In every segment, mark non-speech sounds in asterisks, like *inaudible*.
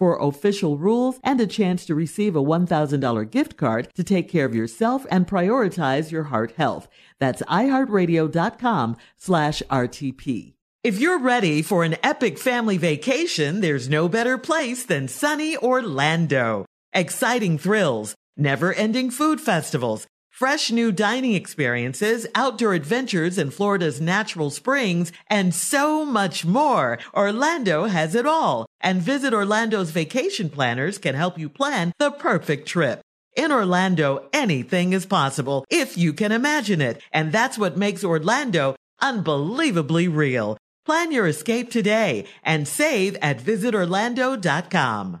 for official rules and a chance to receive a $1,000 gift card to take care of yourself and prioritize your heart health. That's iHeartRadio.com slash RTP. If you're ready for an epic family vacation, there's no better place than sunny Orlando. Exciting thrills, never ending food festivals, fresh new dining experiences, outdoor adventures in Florida's natural springs, and so much more. Orlando has it all. And Visit Orlando's vacation planners can help you plan the perfect trip. In Orlando, anything is possible if you can imagine it. And that's what makes Orlando unbelievably real. Plan your escape today and save at visitorlando.com.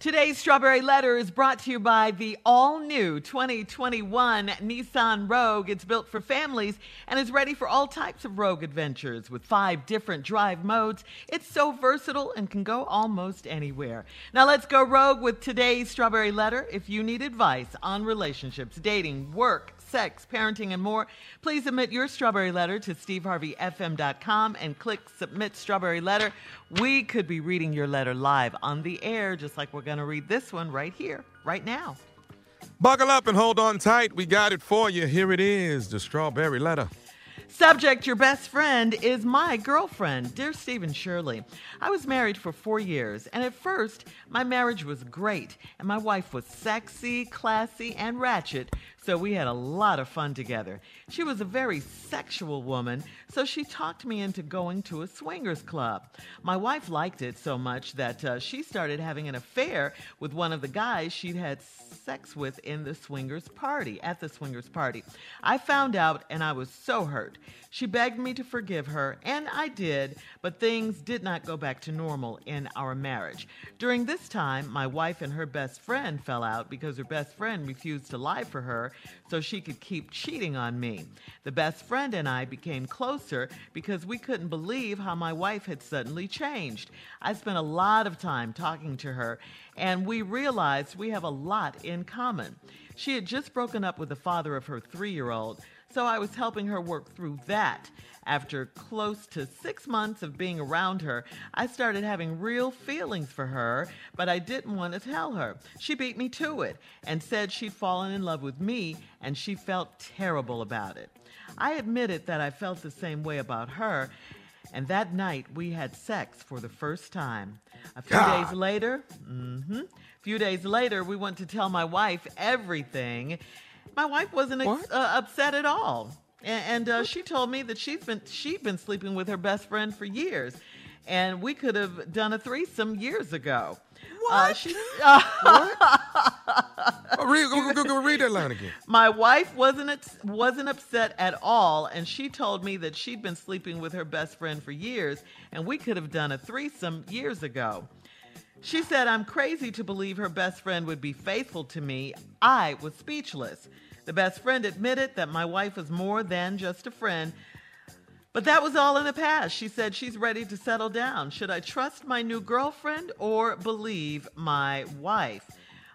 Today's Strawberry Letter is brought to you by the all new 2021 Nissan Rogue. It's built for families and is ready for all types of rogue adventures with five different drive modes. It's so versatile and can go almost anywhere. Now let's go rogue with today's Strawberry Letter. If you need advice on relationships, dating, work, sex, parenting, and more, please submit your strawberry letter to steveharveyfm.com and click Submit Strawberry Letter. We could be reading your letter live on the air, just like we're going to read this one right here, right now. Buckle up and hold on tight. We got it for you. Here it is the strawberry letter. Subject Your best friend is my girlfriend. Dear Stephen Shirley, I was married for four years, and at first, my marriage was great, and my wife was sexy, classy, and ratchet, so we had a lot of fun together. She was a very sexual woman, so she talked me into going to a swingers club. My wife liked it so much that uh, she started having an affair with one of the guys she'd had sex with in the swingers party, at the swingers party. I found out and I was so hurt. She begged me to forgive her, and I did, but things did not go back to normal in our marriage. During this time, my wife and her best friend fell out because her best friend refused to lie for her so she could keep cheating on me. The best friend and I became closer because we couldn't believe how my wife had suddenly changed. I spent a lot of time talking to her, and we realized we have a lot in common. She had just broken up with the father of her three year old, so I was helping her work through that. After close to six months of being around her, I started having real feelings for her, but I didn't want to tell her. She beat me to it and said she'd fallen in love with me, and she felt terrible about it. I admitted that I felt the same way about her, and that night we had sex for the first time. A few God. days later, mm-hmm, a few days later, we went to tell my wife everything. My wife wasn't ex- uh, upset at all, A- and, uh, she told me that she's been she'd been sleeping with her best friend for years, and we could have done a threesome years ago. What? Uh, she, *laughs* *laughs* uh, Oh, read, go, go, go, read that line again. my wife wasn't wasn't upset at all, and she told me that she'd been sleeping with her best friend for years, and we could have done a threesome years ago. She said, I'm crazy to believe her best friend would be faithful to me. I was speechless. The best friend admitted that my wife was more than just a friend, but that was all in the past. She said she's ready to settle down. Should I trust my new girlfriend or believe my wife?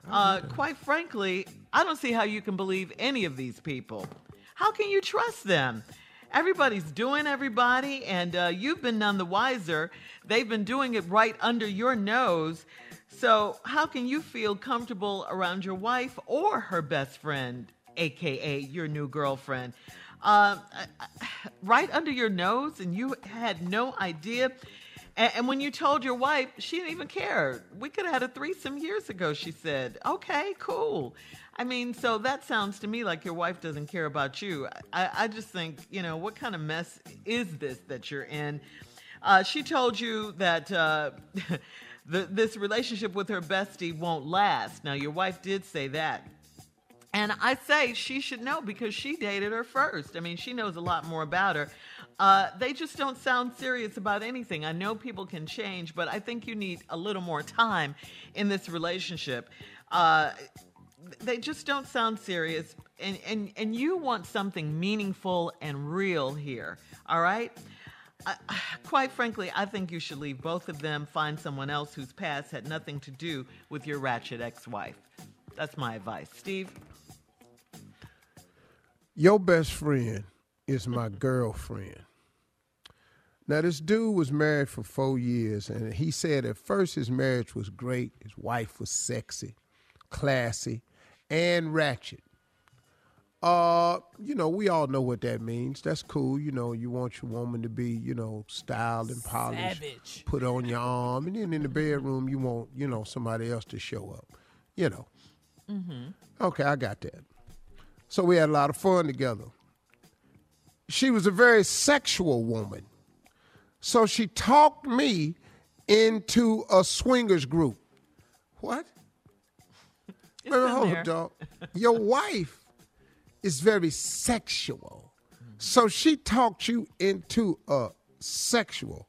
Uh, quite frankly, I don't see how you can believe any of these people. How can you trust them? Everybody's doing everybody, and uh, you've been none the wiser. They've been doing it right under your nose. So, how can you feel comfortable around your wife or her best friend, aka your new girlfriend? Uh, right under your nose, and you had no idea. And, and when you told your wife, she didn't even care. We could have had a threesome years ago, she said. Okay, cool. I mean, so that sounds to me like your wife doesn't care about you. I, I just think, you know, what kind of mess is this that you're in? Uh, she told you that uh, *laughs* the, this relationship with her bestie won't last. Now, your wife did say that. And I say she should know because she dated her first. I mean, she knows a lot more about her. Uh, they just don't sound serious about anything. I know people can change, but I think you need a little more time in this relationship. Uh, they just don't sound serious, and, and, and you want something meaningful and real here, all right? I, quite frankly, I think you should leave both of them, find someone else whose past had nothing to do with your ratchet ex wife. That's my advice. Steve? Your best friend is my girlfriend. Now, this dude was married for four years, and he said at first his marriage was great. His wife was sexy, classy, and ratchet. Uh, you know, we all know what that means. That's cool. You know, you want your woman to be, you know, styled and polished, Savage. put on your arm, and then in the bedroom you want, you know, somebody else to show up. You know. Mm-hmm. Okay, I got that. So we had a lot of fun together. She was a very sexual woman. So she talked me into a swingers group. What? Wait, hold up, dog. Your *laughs* wife is very sexual. So she talked you into a sexual,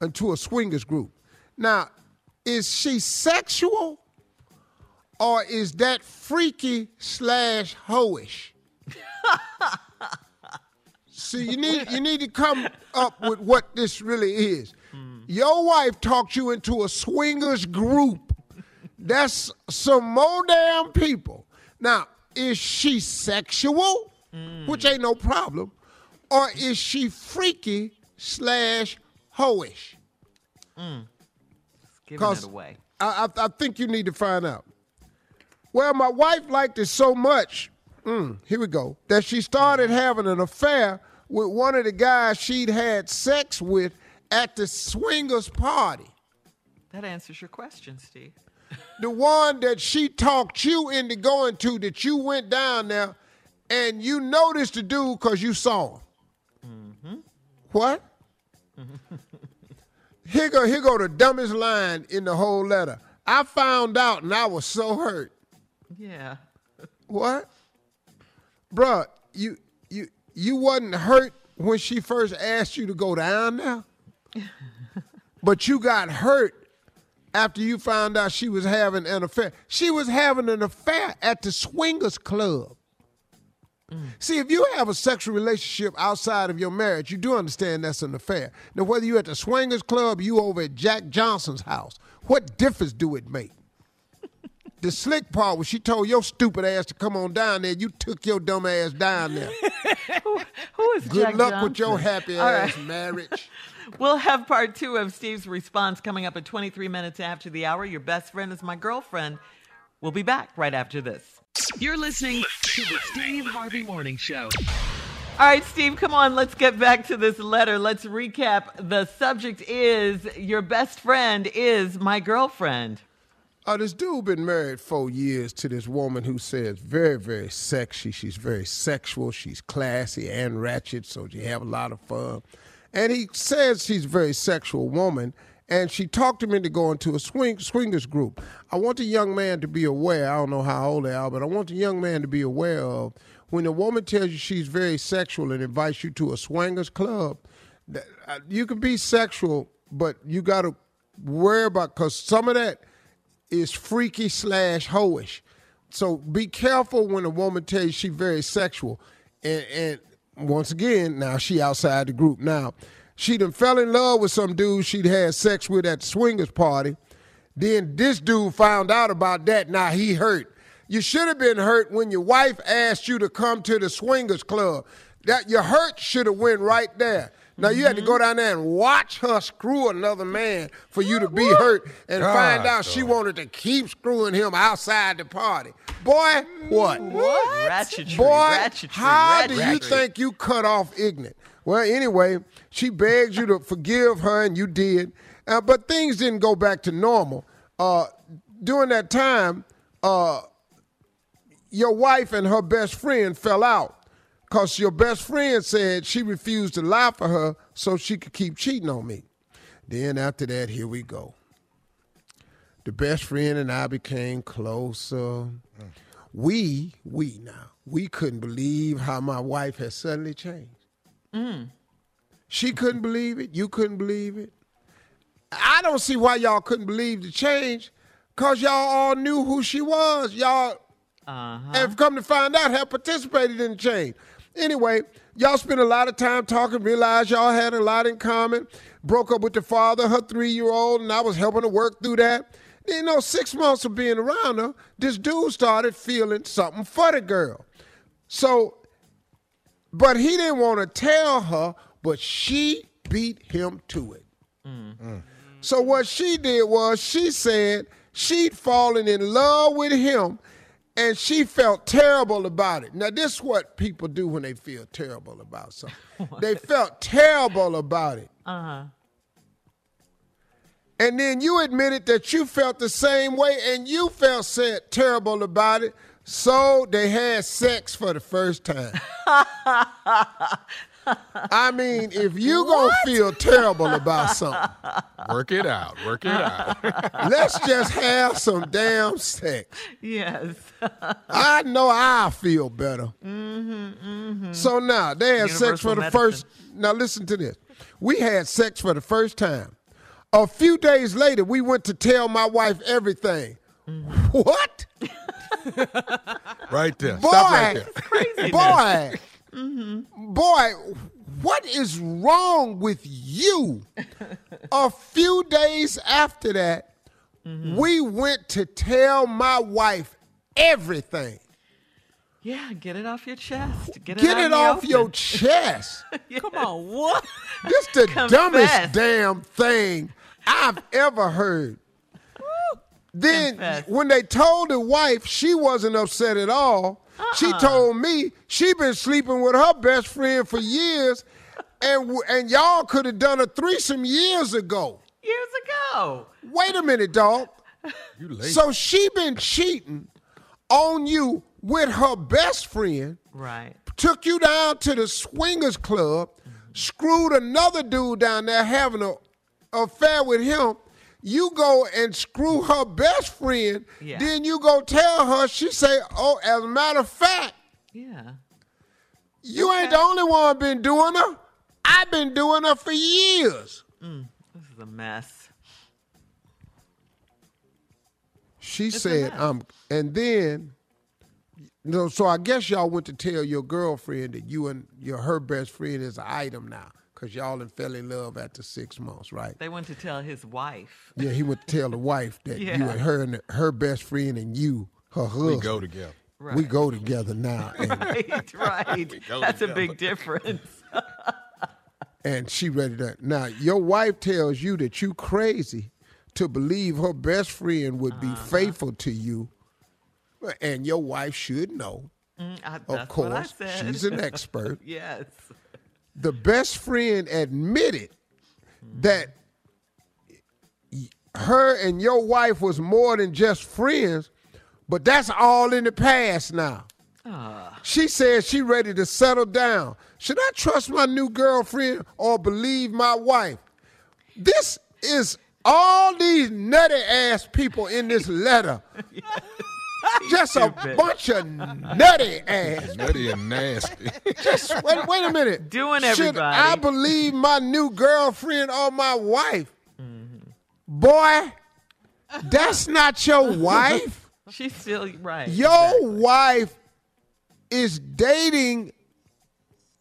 into a swingers group. Now, is she sexual or is that freaky slash hoish? *laughs* See, you need you need to come up with what this really is. Your wife talked you into a swingers group. That's some more damn people. Now, is she sexual, which ain't no problem, or is she freaky slash hoish? Mm. Giving it away. I, I, I think you need to find out. Well, my wife liked it so much. Mm, here we go. That she started having an affair with one of the guys she'd had sex with at the swingers party. That answers your question, Steve. The one that she talked you into going to, that you went down there and you noticed the dude because you saw him. What? here go here go the dumbest line in the whole letter. I found out and I was so hurt. Yeah. What? Bruh, you you you wasn't hurt when she first asked you to go down there? *laughs* but you got hurt after you found out she was having an affair. She was having an affair at the swingers club. Mm. See, if you have a sexual relationship outside of your marriage, you do understand that's an affair. Now, whether you're at the swingers club, you over at Jack Johnson's house, what difference do it make? The slick part was she told your stupid ass to come on down there. You took your dumb ass down there. *laughs* Who is Good Jack luck with your happy All ass right. marriage. *laughs* We'll have part two of Steve's response coming up at 23 minutes after the hour. Your best friend is my girlfriend. We'll be back right after this. You're listening to the Steve Harvey Morning Show. All right, Steve, come on. Let's get back to this letter. Let's recap. The subject is Your best friend is my girlfriend. Uh, this dude been married four years to this woman who says very, very sexy. She's very sexual. She's classy and ratchet, so you have a lot of fun. And he says she's a very sexual woman, and she talked him into going to a swing swingers group. I want the young man to be aware. I don't know how old they are, but I want the young man to be aware of when a woman tells you she's very sexual and invites you to a swingers club. that- uh, You can be sexual, but you got to worry about because some of that is freaky slash hoish. So be careful when a woman tells you she's very sexual. And, and once again, now she outside the group. Now, she done fell in love with some dude she'd had sex with at the swingers party. Then this dude found out about that. Now he hurt. You should have been hurt when your wife asked you to come to the swingers club. That your hurt should have went right there. Now you had to go down there and watch her screw another man for you to be hurt and find out she wanted to keep screwing him outside the party. Boy, what? Ratchetry. Boy, ratchetry, how do you think you cut off ignorant? Well, anyway, she begged you to forgive her, and you did. Uh, but things didn't go back to normal. Uh, during that time, uh, your wife and her best friend fell out because your best friend said she refused to lie for her so she could keep cheating on me. Then after that, here we go. The best friend and I became closer. We, we now, we couldn't believe how my wife had suddenly changed. Mm. She couldn't believe it. You couldn't believe it. I don't see why y'all couldn't believe the change, cause y'all all knew who she was. Y'all uh-huh. have come to find out have participated in the change. Anyway, y'all spent a lot of time talking, realized y'all had a lot in common. Broke up with the father, her three-year-old, and I was helping her work through that. Then, you know, six months of being around her, this dude started feeling something for the girl. So but he didn't want to tell her, but she beat him to it. Mm. So what she did was she said she'd fallen in love with him and she felt terrible about it. Now this is what people do when they feel terrible about something. *laughs* they felt terrible about it. Uh-huh. And then you admitted that you felt the same way and you felt said terrible about it. So they had sex for the first time. *laughs* I mean, if you gonna feel terrible about something, Work it out. Work it out. *laughs* let's just have some damn sex. Yes. I know I feel better. Mm-hmm, mm-hmm. So now they had sex Universal for the medicine. first. Now listen to this. We had sex for the first time. A few days later, we went to tell my wife everything. Mm-hmm. What? right there. Boy, Stop right there. boy, Mm-hmm. boy, what is wrong with you? *laughs* A few days after that, mm-hmm. we went to tell my wife everything. Yeah, get it off your chest. Get it, Get it off open. your chest. *laughs* Come on, what? This the *laughs* Confess. dumbest damn thing I've ever heard. Then Confess. when they told the wife, she wasn't upset at all. She Uh-uh. told me she been sleeping with her best friend for years, and and y'all could have done a threesome years ago. Years ago. Wait a minute, dog. You late. So she been cheating on you with her best friend Right. took you down to the swingers club, mm-hmm. screwed another dude down there having a affair with him. You go and screw her best friend. Yeah. Then you go tell her. She say, "Oh, as a matter of fact, Yeah. you ain't the only one been doing her. I've been doing her for years." This is a mess. She a said. "Um," and then, you know, so I guess y'all went to tell your girlfriend that you and your her best friend is an item now, cause y'all done fell in love after six months, right? They went to tell his wife. Yeah, he went to tell the wife that you and her and her best friend and you, her husband, we go together. we go together now. *laughs* And, Right, right. That's a big difference. *laughs* and she ready to now your wife tells you that you crazy to believe her best friend would be Uh-huh. faithful to you. And your wife should know. Mm, I- Of that's what I course. She's an expert. *laughs* yes. The best friend admitted that her and your wife was more than just friends, but that's all in the past now. Ah. She says she ready to settle down. Should I trust my new girlfriend or believe my wife? This is all these nutty ass people in this letter. *laughs* Just a bunch of nutty ass. Nutty and nasty. Just wait, wait a minute. Doing everybody. Should. I believe my new girlfriend or my wife? Mm-hmm. Boy, that's not your wife. *laughs* She's still right. Your wife is dating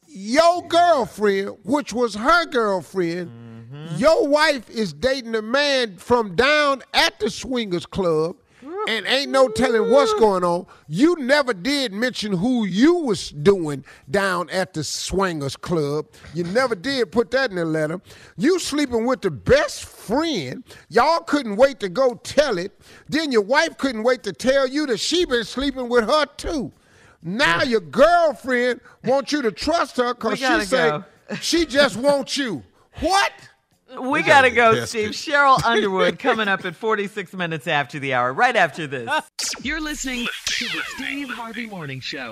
your girlfriend, which was her girlfriend. Mm-hmm. Your wife is dating a man from down at the swingers club. And ain't no telling what's going on. You never did mention who you was doing down at the swingers club. You never did put that in the letter. You sleeping with the best friend. Y'all couldn't wait to go tell it. Then your wife couldn't wait to tell you that she been sleeping with her too. Now your girlfriend wants you to trust her because she say go. she just wants you. What? We gotta go, tested. Steve. Sheryl *laughs* Underwood coming up at 46 minutes after the hour, right after this. You're listening to the Steve Harvey Morning Show.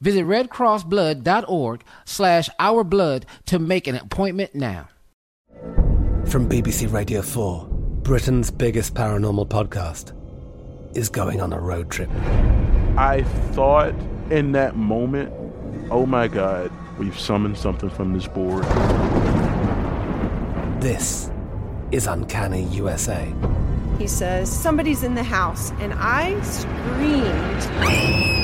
Visit redcrossblood.org slash ourblood to make an appointment now. From BBC Radio 4, Britain's biggest paranormal podcast is going on a road trip. I thought in that moment, oh my God, we've summoned something from this board. This is Uncanny USA. He says, Somebody's in the house, and I screamed.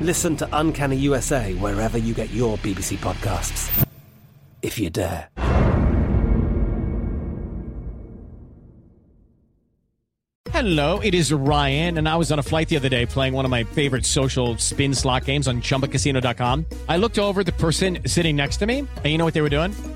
Listen to Uncanny USA wherever you get your BBC podcasts, if you dare. Hello, it is Ryan, and I was on a flight the other day playing one of my favorite social spin slot games on chumbacasino.com. I looked over the person sitting next to me, and you know what they were doing?